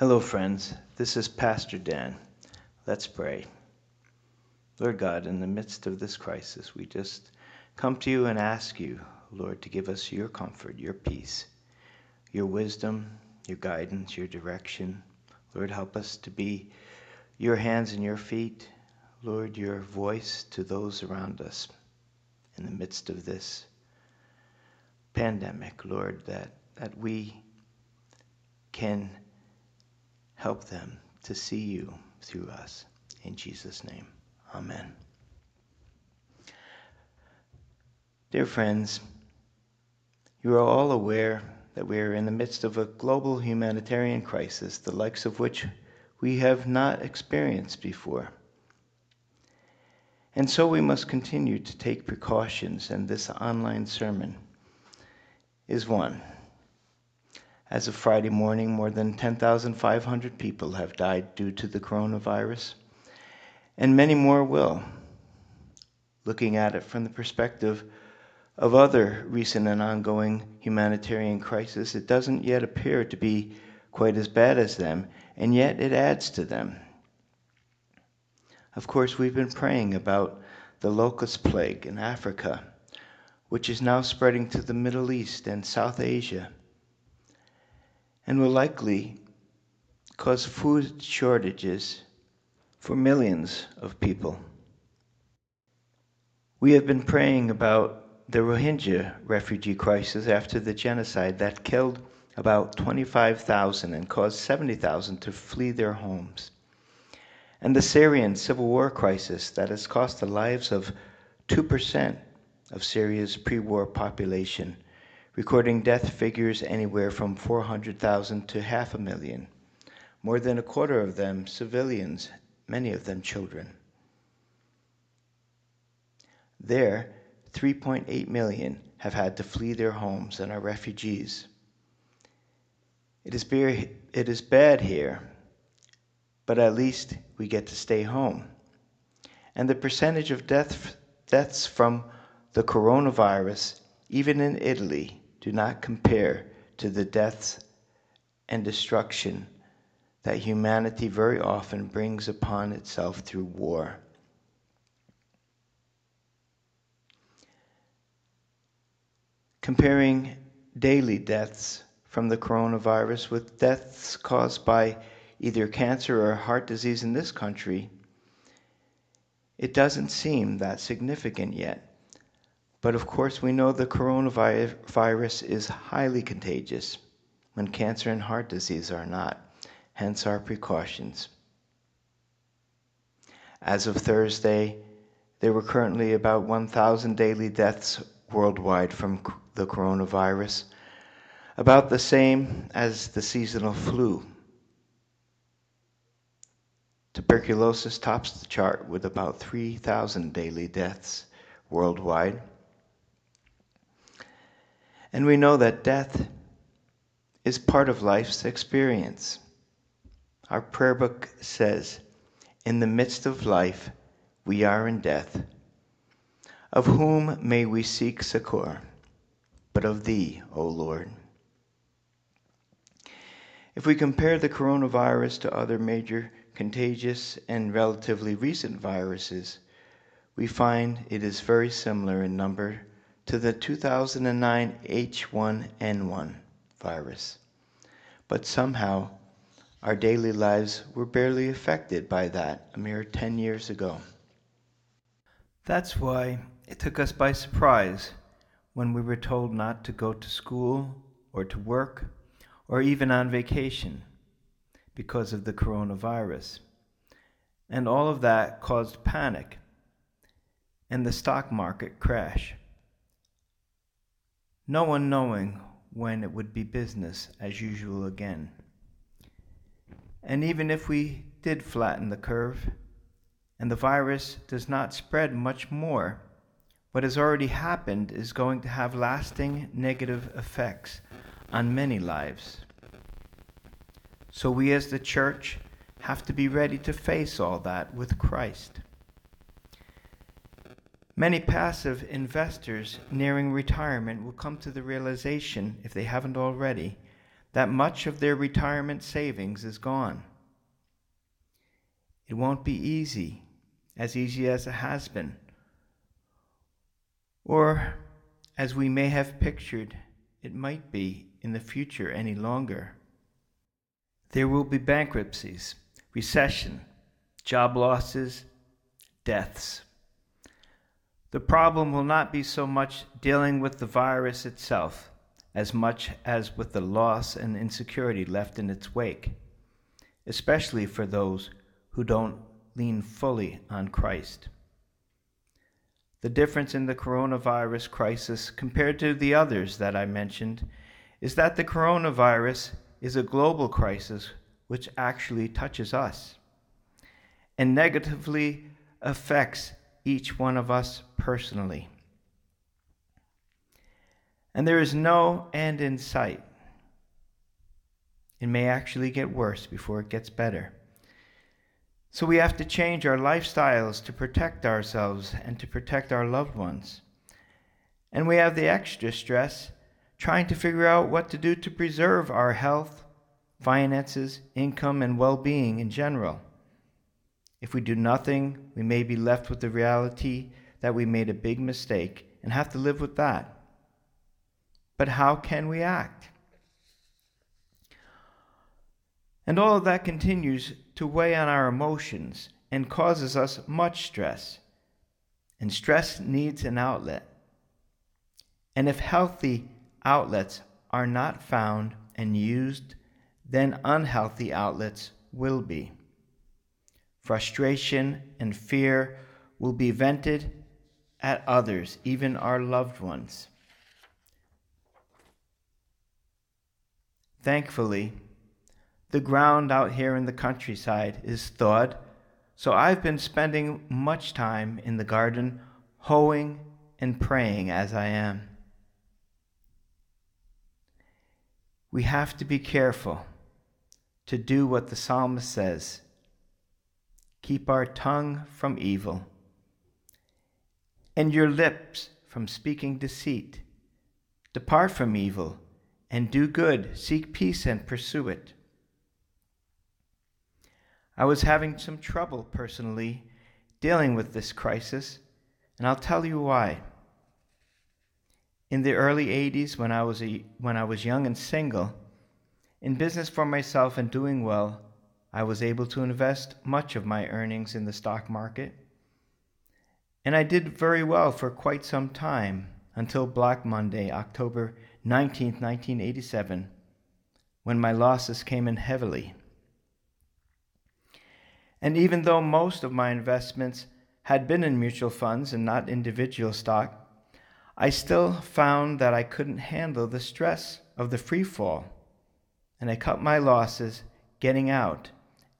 Hello, friends. This is Pastor Dan. Let's pray. Lord God, in the midst of this crisis, we just come to you and ask you, Lord, to give us your comfort, your peace, your wisdom, your guidance, your direction. Lord, help us to be your hands and your feet. Lord, your voice to those around us in the midst of this pandemic, Lord, that, that we can help them to see you through us. In Jesus' name, amen. Dear friends, you are all aware that we are in the midst of a global humanitarian crisis, the likes of which we have not experienced before. And so we must continue to take precautions, and this online sermon is one. As of Friday morning, more than 10,500 people have died due to the coronavirus, and many more will. Looking at it from the perspective of other recent and ongoing humanitarian crises, it doesn't yet appear to be quite as bad as them, and yet it adds to them. Of course, we've been praying about the locust plague in Africa, which is now spreading to the Middle East and South Asia and will likely cause food shortages for millions of people. We have been praying about the Rohingya refugee crisis after the genocide that killed about 25,000 and caused 70,000 to flee their homes. And the Syrian civil war crisis that has cost the lives of 2% of Syria's pre war population recording death figures anywhere from 400,000 to half a million. More than a quarter of them civilians, many of them children. There, 3.8 million have had to flee their homes and are refugees. It is, it is bad here, but at least we get to stay home. And the percentage of death, deaths from the coronavirus, even in Italy, do not compare to the deaths and destruction that humanity very often brings upon itself through war. Comparing daily deaths from the coronavirus with deaths caused by either cancer or heart disease in this country, it doesn't seem that significant yet. But of course, we know the coronavirus is highly contagious when cancer and heart disease are not, hence our precautions. As of Thursday, there were currently about 1,000 daily deaths worldwide from the coronavirus, about the same as the seasonal flu. Tuberculosis tops the chart with about 3,000 daily deaths worldwide. And we know that death is part of life's experience. Our prayer book says, In the midst of life, we are in death. Of whom may we seek succor, but of Thee, O Lord? If we compare the coronavirus to other major contagious and relatively recent viruses, we find it is very similar in number to the 2009 H1N1 virus. But somehow, our daily lives were barely affected by that a mere 10 years ago. That's why it took us by surprise when we were told not to go to school or to work or even on vacation because of the coronavirus. And all of that caused panic and the stock market crash no one knowing when it would be business as usual again. And even if we did flatten the curve, and the virus does not spread much more, what has already happened is going to have lasting negative effects on many lives. So we as the church have to be ready to face all that with Christ. Many passive investors nearing retirement will come to the realization, if they haven't already, that much of their retirement savings is gone. It won't be easy, as easy as it has been, or as we may have pictured it might be in the future any longer. There will be bankruptcies, recession, job losses, deaths. The problem will not be so much dealing with the virus itself as much as with the loss and insecurity left in its wake, especially for those who don't lean fully on Christ. The difference in the coronavirus crisis compared to the others that I mentioned is that the coronavirus is a global crisis which actually touches us and negatively affects each one of us personally. And there is no end in sight. It may actually get worse before it gets better. So we have to change our lifestyles to protect ourselves and to protect our loved ones. And we have the extra stress trying to figure out what to do to preserve our health, finances, income, and well being in general. If we do nothing, we may be left with the reality that we made a big mistake and have to live with that. But how can we act? And all of that continues to weigh on our emotions and causes us much stress. And stress needs an outlet. And if healthy outlets are not found and used, then unhealthy outlets will be. Frustration and fear will be vented at others, even our loved ones. Thankfully, the ground out here in the countryside is thawed, so I've been spending much time in the garden, hoeing and praying as I am. We have to be careful to do what the psalmist says keep our tongue from evil and your lips from speaking deceit. Depart from evil and do good, seek peace and pursue it. I was having some trouble personally dealing with this crisis, and I'll tell you why. In the early 80s, when I was, a, when I was young and single, in business for myself and doing well, I was able to invest much of my earnings in the stock market. And I did very well for quite some time until Black Monday, October 19, 1987, when my losses came in heavily. And even though most of my investments had been in mutual funds and not individual stock, I still found that I couldn't handle the stress of the free fall, and I cut my losses getting out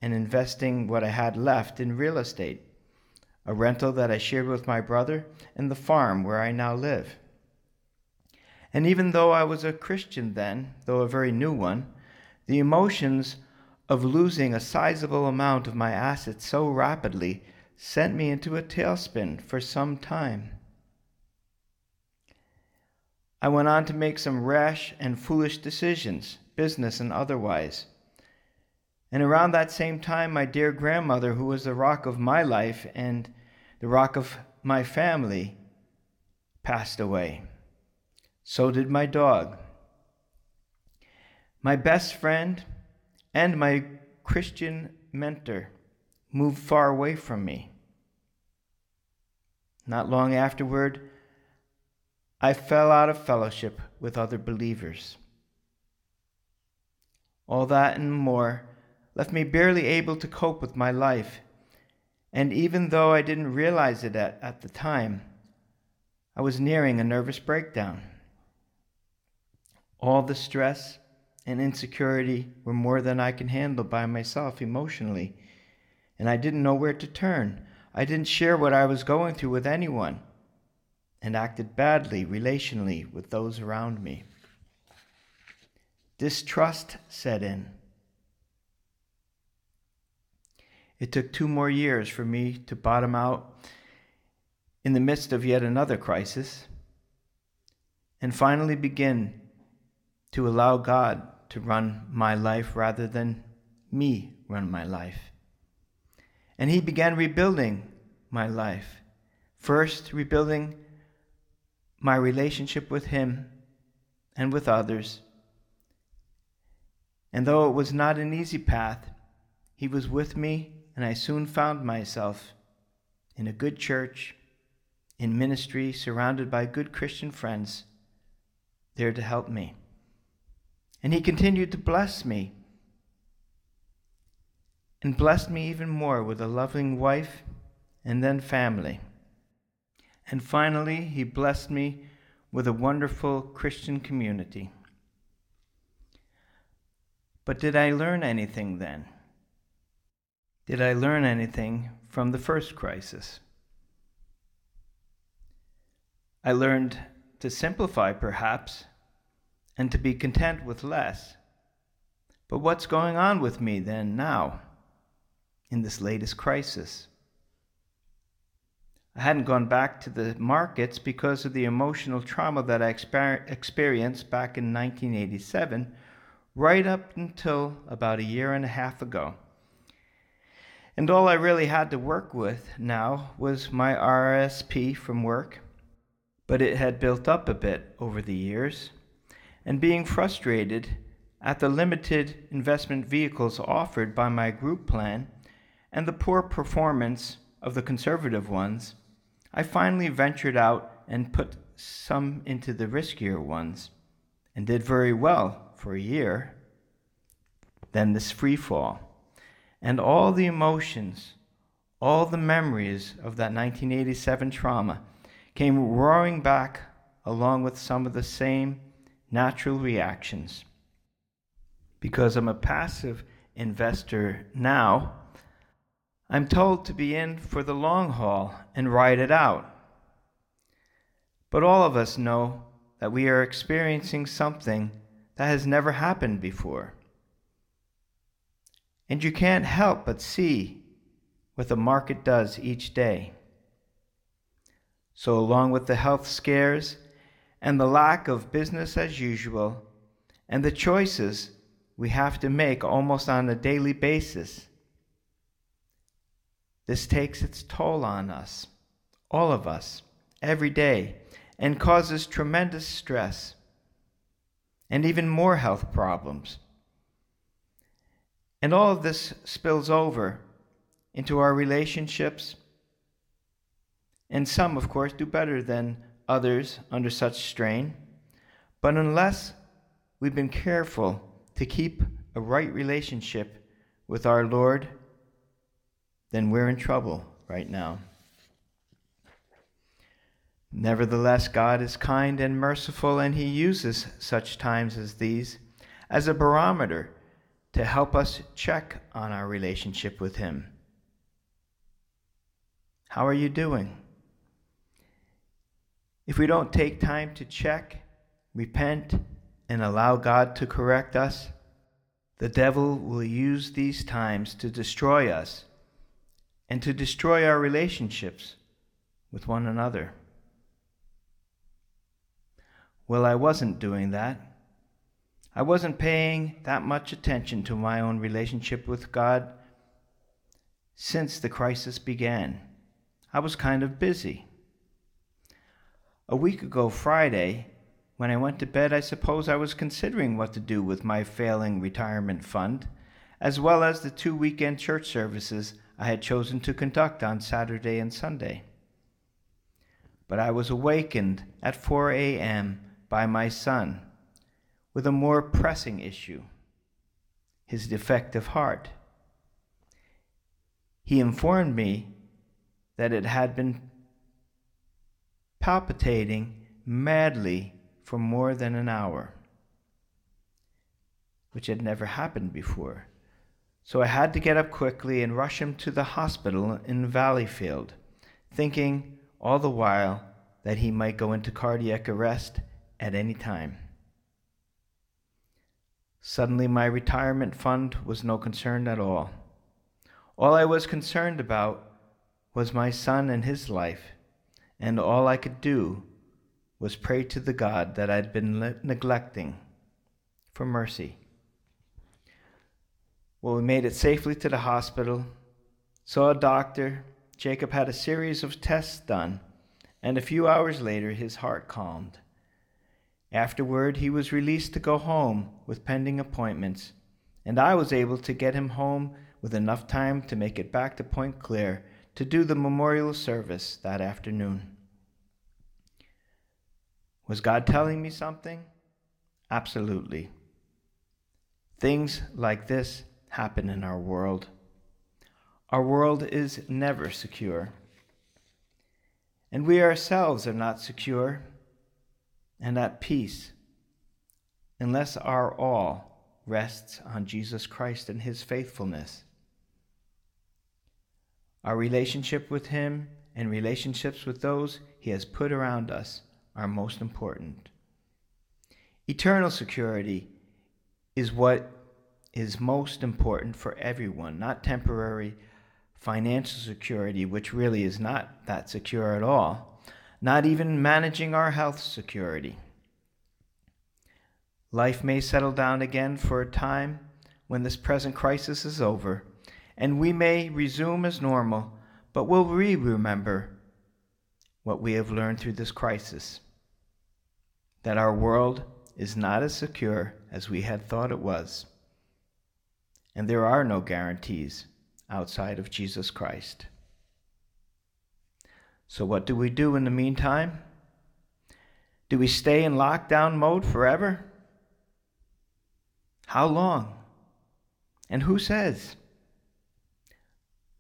and investing what I had left in real estate, a rental that I shared with my brother, and the farm where I now live. And even though I was a Christian then, though a very new one, the emotions of losing a sizable amount of my assets so rapidly sent me into a tailspin for some time. I went on to make some rash and foolish decisions, business and otherwise. And around that same time, my dear grandmother, who was the rock of my life and the rock of my family, passed away. So did my dog. My best friend and my Christian mentor moved far away from me. Not long afterward, I fell out of fellowship with other believers. All that and more left me barely able to cope with my life. And even though I didn't realize it at, at the time, I was nearing a nervous breakdown. All the stress and insecurity were more than I can handle by myself emotionally, and I didn't know where to turn. I didn't share what I was going through with anyone and acted badly relationally with those around me. Distrust set in. It took two more years for me to bottom out in the midst of yet another crisis and finally begin to allow God to run my life rather than me run my life. And He began rebuilding my life. First, rebuilding my relationship with Him and with others. And though it was not an easy path, He was with me, and I soon found myself in a good church, in ministry, surrounded by good Christian friends, there to help me. And He continued to bless me, and blessed me even more with a loving wife and then family. And finally, He blessed me with a wonderful Christian community. But did I learn anything then? Did I learn anything from the first crisis? I learned to simplify, perhaps, and to be content with less. But what's going on with me then, now, in this latest crisis? I hadn't gone back to the markets because of the emotional trauma that I exper- experienced back in 1987, right up until about a year and a half ago. And all I really had to work with now was my RSP from work, but it had built up a bit over the years, and being frustrated at the limited investment vehicles offered by my group plan and the poor performance of the conservative ones, I finally ventured out and put some into the riskier ones and did very well for a year. Then this free fall and all the emotions, all the memories of that 1987 trauma came roaring back along with some of the same natural reactions. Because I'm a passive investor now, I'm told to be in for the long haul and ride it out. But all of us know that we are experiencing something that has never happened before. And you can't help but see what the market does each day. So, along with the health scares and the lack of business as usual, and the choices we have to make almost on a daily basis, this takes its toll on us, all of us, every day, and causes tremendous stress and even more health problems. And all of this spills over into our relationships. And some, of course, do better than others under such strain. But unless we've been careful to keep a right relationship with our Lord then we're in trouble right now. Nevertheless, God is kind and merciful, and He uses such times as these as a barometer to help us check on our relationship with Him. How are you doing? If we don't take time to check, repent, and allow God to correct us, the devil will use these times to destroy us and to destroy our relationships with one another. Well, I wasn't doing that. I wasn't paying that much attention to my own relationship with God since the crisis began. I was kind of busy. A week ago, Friday, when I went to bed, I suppose I was considering what to do with my failing retirement fund, as well as the two weekend church services I had chosen to conduct on Saturday and Sunday. But I was awakened at 4 a.m. by my son with a more pressing issue his defective heart. He informed me that it had been palpitating madly for more than an hour, which had never happened before. So I had to get up quickly and rush him to the hospital in Valleyfield, thinking all the while that he might go into cardiac arrest at any time. Suddenly, my retirement fund was no concern at all. All I was concerned about was my son and his life, and all I could do was pray to the God that I'd been neglecting for mercy Well, we made it safely to the hospital, saw a doctor. Jacob had a series of tests done, and a few hours later his heart calmed. Afterward, he was released to go home with pending appointments, and I was able to get him home with enough time to make it back to Pointe-Claire to do the memorial service that afternoon. Was God telling me something? Absolutely. Things like this happen in our world. Our world is never secure. And we ourselves are not secure and at peace unless our all rests on Jesus Christ and his faithfulness. Our relationship with him and relationships with those he has put around us are most important. Eternal security is what is most important for everyone, not temporary financial security, which really is not that secure at all, not even managing our health security. Life may settle down again for a time when this present crisis is over, and we may resume as normal, but we'll we remember what we have learned through this crisis? That our world is not as secure as we had thought it was and there are no guarantees outside of Jesus Christ. So, what do we do in the meantime? Do we stay in lockdown mode forever? How long? And who says?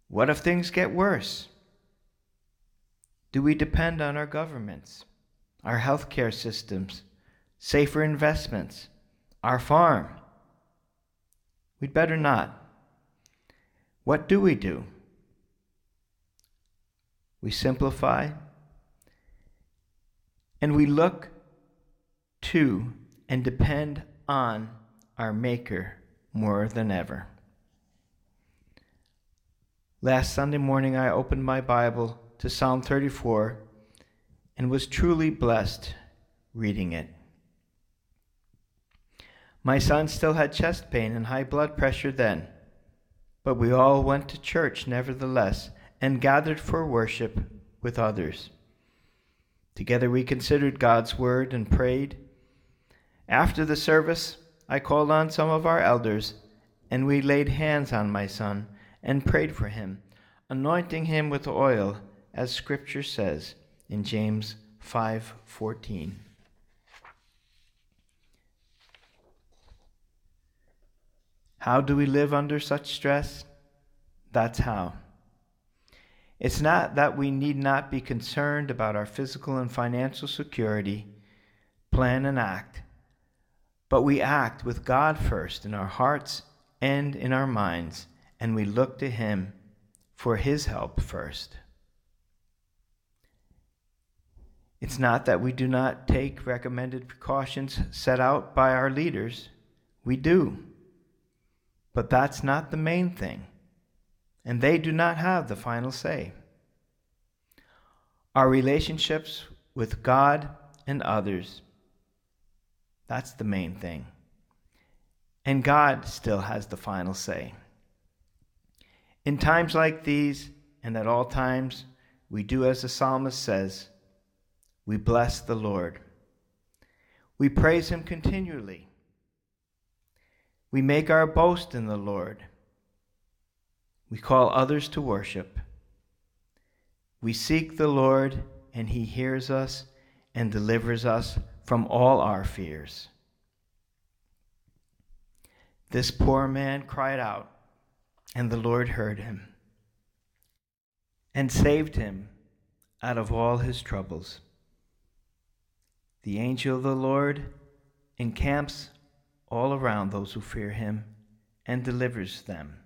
What if things get worse? Do we depend on our governments, our healthcare systems, safer investments, our farm, We'd better not. What do we do? We simplify and we look to and depend on our Maker more than ever. Last Sunday morning, I opened my Bible to Psalm 34 and was truly blessed reading it. My son still had chest pain and high blood pressure then, but we all went to church nevertheless and gathered for worship with others. Together we considered God's word and prayed. After the service, I called on some of our elders, and we laid hands on my son and prayed for him, anointing him with oil, as Scripture says in James 5:14. How do we live under such stress? That's how. It's not that we need not be concerned about our physical and financial security, plan and act, but we act with God first in our hearts and in our minds, and we look to Him for His help first. It's not that we do not take recommended precautions set out by our leaders, we do. But that's not the main thing, and they do not have the final say. Our relationships with God and others, that's the main thing. And God still has the final say. In times like these, and at all times, we do as the psalmist says we bless the Lord. We praise him continually. We make our boast in the Lord. We call others to worship. We seek the Lord, and he hears us and delivers us from all our fears. This poor man cried out, and the Lord heard him and saved him out of all his troubles. The angel of the Lord encamps all around those who fear him and delivers them.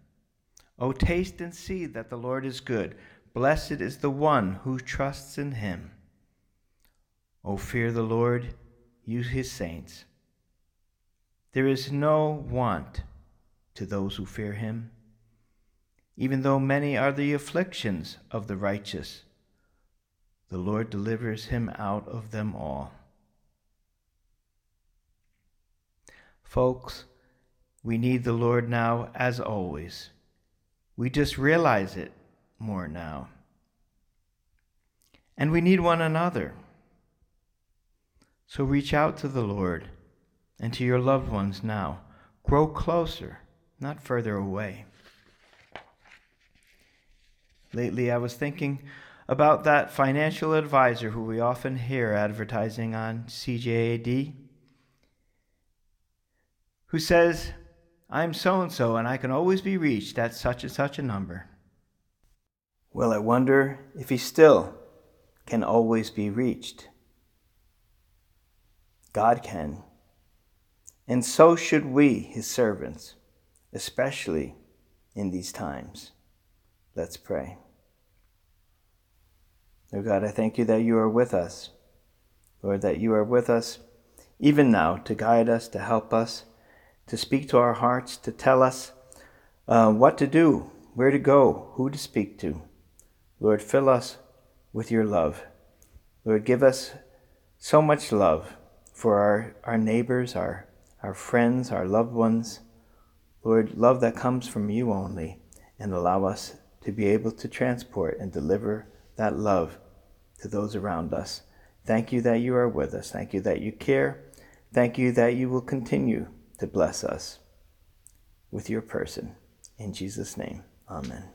O taste and see that the Lord is good. Blessed is the one who trusts in him. O fear the Lord, you his saints. There is no want to those who fear him, even though many are the afflictions of the righteous. The Lord delivers him out of them all. Folks, We need the Lord now as always. We just realize it more now. And we need one another. So reach out to the Lord and to your loved ones now. Grow closer, not further away. Lately, I was thinking about that financial advisor who we often hear advertising on CJAD, who says, I'm so and so and I can always be reached at such and such a number. Well, I wonder if he still can always be reached. God can. And so should we, his servants, especially in these times. Let's pray. Lord God, I thank you that you are with us. Lord, that you are with us even now to guide us, to help us, to speak to our hearts, to tell us uh, what to do, where to go, who to speak to. Lord, fill us with your love. Lord, give us so much love for our, our neighbors, our, our friends, our loved ones. Lord, love that comes from you only, and allow us to be able to transport and deliver that love to those around us. Thank you that you are with us. Thank you that you care. Thank you that you will continue to bless us with your person. In Jesus' name, amen.